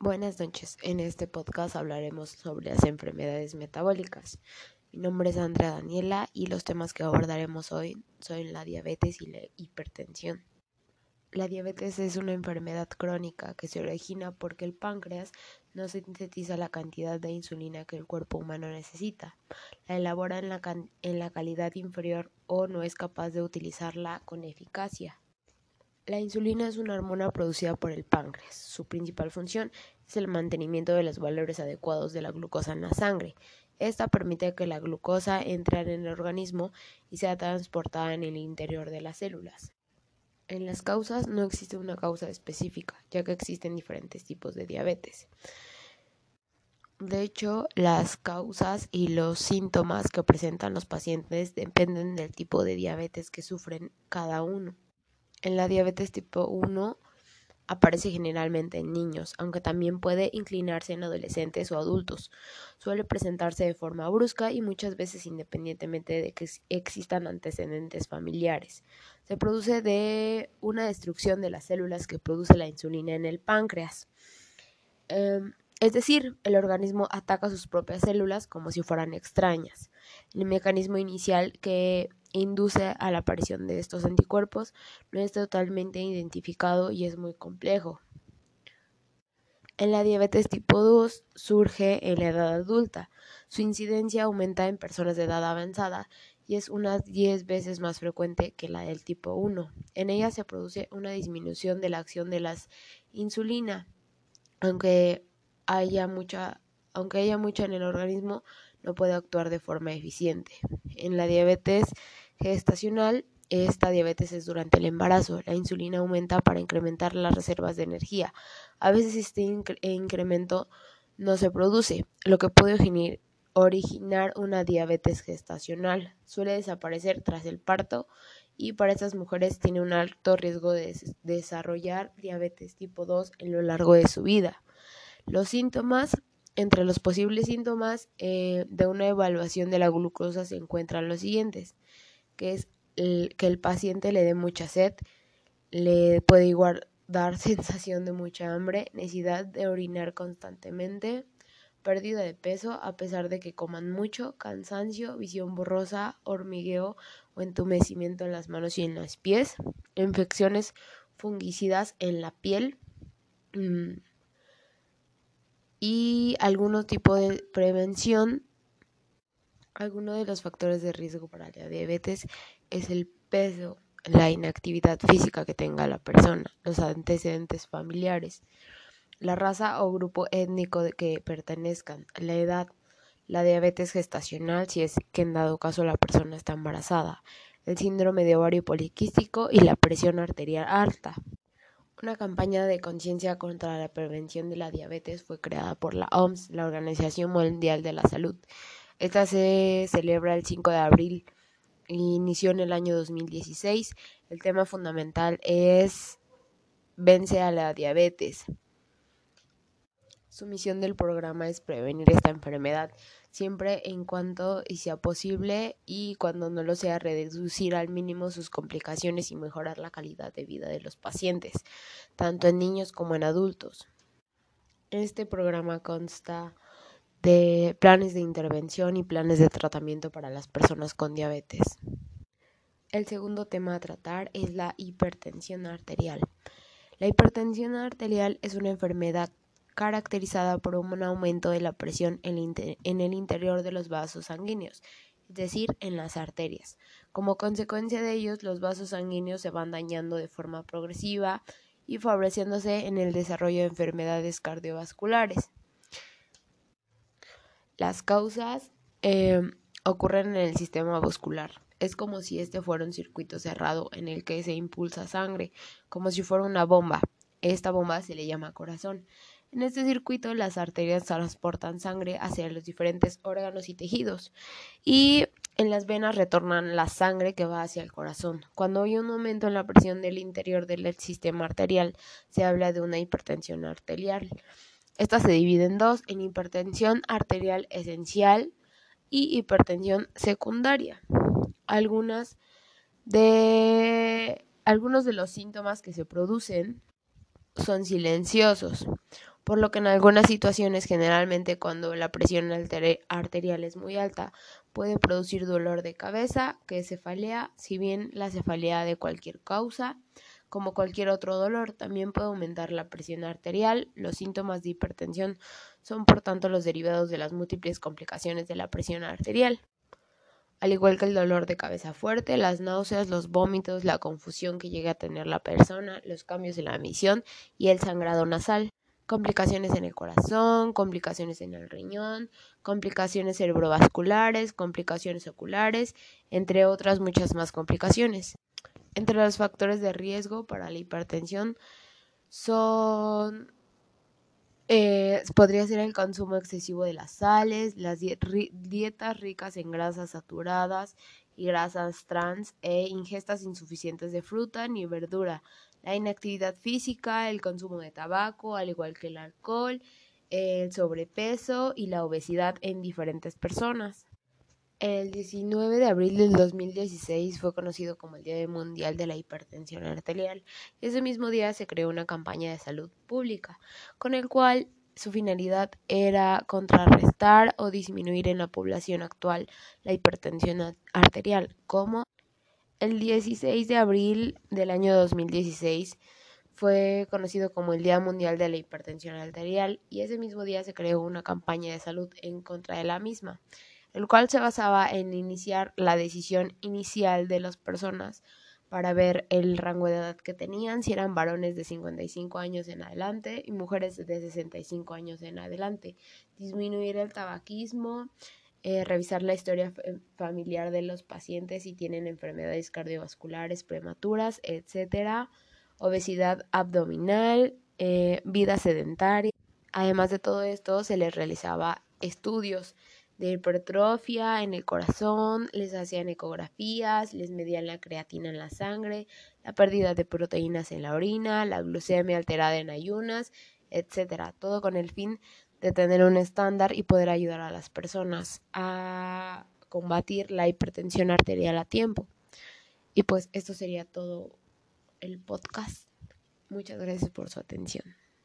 Buenas noches. En este podcast hablaremos sobre las enfermedades metabólicas. Mi nombre es Andrea Daniela y los temas que abordaremos hoy son la diabetes y la hipertensión. La diabetes es una enfermedad crónica que se origina porque el páncreas no sintetiza la cantidad de insulina que el cuerpo humano necesita, la elabora en la, calidad inferior o no es capaz de utilizarla con eficacia. La insulina es una hormona producida por el páncreas. Su principal función es el mantenimiento de los valores adecuados de la glucosa en la sangre. Esta permite que la glucosa entre en el organismo y sea transportada en el interior de las células. En las causas no existe una causa específica, ya que existen diferentes tipos de diabetes. De hecho, las causas y los síntomas que presentan los pacientes dependen del tipo de diabetes que sufren cada uno. En la diabetes tipo 1 aparece generalmente en niños, aunque también puede inclinarse en adolescentes o adultos. Suele presentarse de forma brusca y muchas veces independientemente de que existan antecedentes familiares. Se produce de una destrucción de las células que produce la insulina en el páncreas. Em, es decir, el organismo ataca sus propias células como si fueran extrañas. El mecanismo inicial que induce a la aparición de estos anticuerpos no es totalmente identificado y es muy complejo. En la diabetes tipo 2 surge en la edad adulta. Su incidencia aumenta en personas de edad avanzada y es unas 10 veces más frecuente que la del tipo 1. En ella se produce una disminución de la acción de la insulina, aunque haya mucha aunque haya mucha en el organismo, no puede actuar de forma eficiente. En la diabetes gestacional, esta diabetes es durante el embarazo. La insulina aumenta para incrementar las reservas de energía. A veces este incremento no se produce, lo que puede originar una diabetes gestacional. Suele desaparecer tras el parto y para estas mujeres tiene un alto riesgo de desarrollar diabetes tipo 2 en lo largo de su vida. Los síntomas entre los posibles síntomas eh, de una evaluación de la glucosa se encuentran los siguientes, que es que el paciente le dé mucha sed, le puede igual dar sensación de mucha hambre, necesidad de orinar constantemente, pérdida de peso a pesar de que coman mucho, cansancio, visión borrosa, hormigueo o entumecimiento en las manos y en los pies, infecciones fungicidas en la piel, mm, y algún tipo de prevención. Algunos de los factores de riesgo para la diabetes es el peso, la inactividad física que tenga la persona, los antecedentes familiares, la raza o grupo étnico que pertenezcan, la edad, la diabetes gestacional si es que en dado caso la persona está embarazada, el síndrome de ovario poliquístico y la presión arterial alta. Una campaña de conciencia contra la prevención de la diabetes fue creada por la OMS, la Organización Mundial de la Salud. Esta se celebra el 5 de abril inició en el año 2016. El tema fundamental es Vence a la diabetes. Su misión del programa es prevenir esta enfermedad siempre en cuanto y sea posible y cuando no lo sea reducir al mínimo sus complicaciones y mejorar la calidad de vida de los pacientes, tanto en niños como en adultos. Este programa consta de planes de intervención y planes de tratamiento para las personas con diabetes. El segundo tema a tratar es la hipertensión arterial. La hipertensión arterial es una enfermedad caracterizada por un aumento de la presión en el interior de los vasos sanguíneos, es decir, en las arterias. Como consecuencia de ellos, los vasos sanguíneos se van dañando de forma progresiva y favoreciéndose en el desarrollo de enfermedades cardiovasculares. Las causas eh, ocurren en el sistema vascular. Es como si este fuera un circuito cerrado en el que se impulsa sangre, como si fuera una bomba. Esta bomba se le llama corazón. En este circuito las arterias transportan sangre hacia los diferentes órganos y tejidos y en las venas retornan la sangre que va hacia el corazón. Cuando hay un aumento en la presión del interior del sistema arterial, se habla de una hipertensión arterial. Esta se divide en dos, en hipertensión arterial esencial y hipertensión secundaria. de algunos de los síntomas que se producen son silenciosos, por lo que en algunas situaciones, generalmente cuando la presión arterial es muy alta, puede producir dolor de cabeza, que es cefalea, si bien la cefalea de cualquier causa, como cualquier otro dolor, también puede aumentar la presión arterial. Los síntomas de hipertensión son por tanto los derivados de las múltiples complicaciones de la presión arterial al igual que el dolor de cabeza fuerte, las náuseas, los vómitos, la confusión que llega a tener la persona, los cambios en la visión y el sangrado nasal, complicaciones en el corazón, complicaciones en el riñón, complicaciones cerebrovasculares, complicaciones oculares, entre otras muchas más complicaciones. Entre los factores de riesgo para la hipertensión son eh, podría ser el consumo excesivo de las sales, las dietas ricas en grasas saturadas y grasas trans e ingestas insuficientes de fruta ni verdura, la inactividad física, el consumo de tabaco, al igual que el alcohol, el sobrepeso y la obesidad en diferentes personas. El 19 de abril del 2016 fue conocido como el Día Mundial de la Hipertensión Arterial. Ese mismo día se creó una campaña de salud pública, con el cual su finalidad era contrarrestar o disminuir en la población actual la hipertensión arterial, como el 16 de abril del año 2016 fue conocido como el Día Mundial de la Hipertensión Arterial y ese mismo día se creó una campaña de salud en contra de la misma el cual se basaba en iniciar la decisión inicial de las personas para ver el rango de edad que tenían, si eran varones de 55 años en adelante y mujeres de 65 años en adelante, disminuir el tabaquismo, eh, revisar la historia familiar de los pacientes si tienen enfermedades cardiovasculares prematuras, etcétera, obesidad abdominal, eh, vida sedentaria. Además de todo esto, se les realizaba estudios de hipertrofia en el corazón, les hacían ecografías, les medían la creatina en la sangre, la pérdida de proteínas en la orina, la glucemia alterada en ayunas, etcétera, todo con el fin de tener un estándar y poder ayudar a las personas a combatir la hipertensión arterial a tiempo. Y pues esto sería todo el podcast. Muchas gracias por su atención.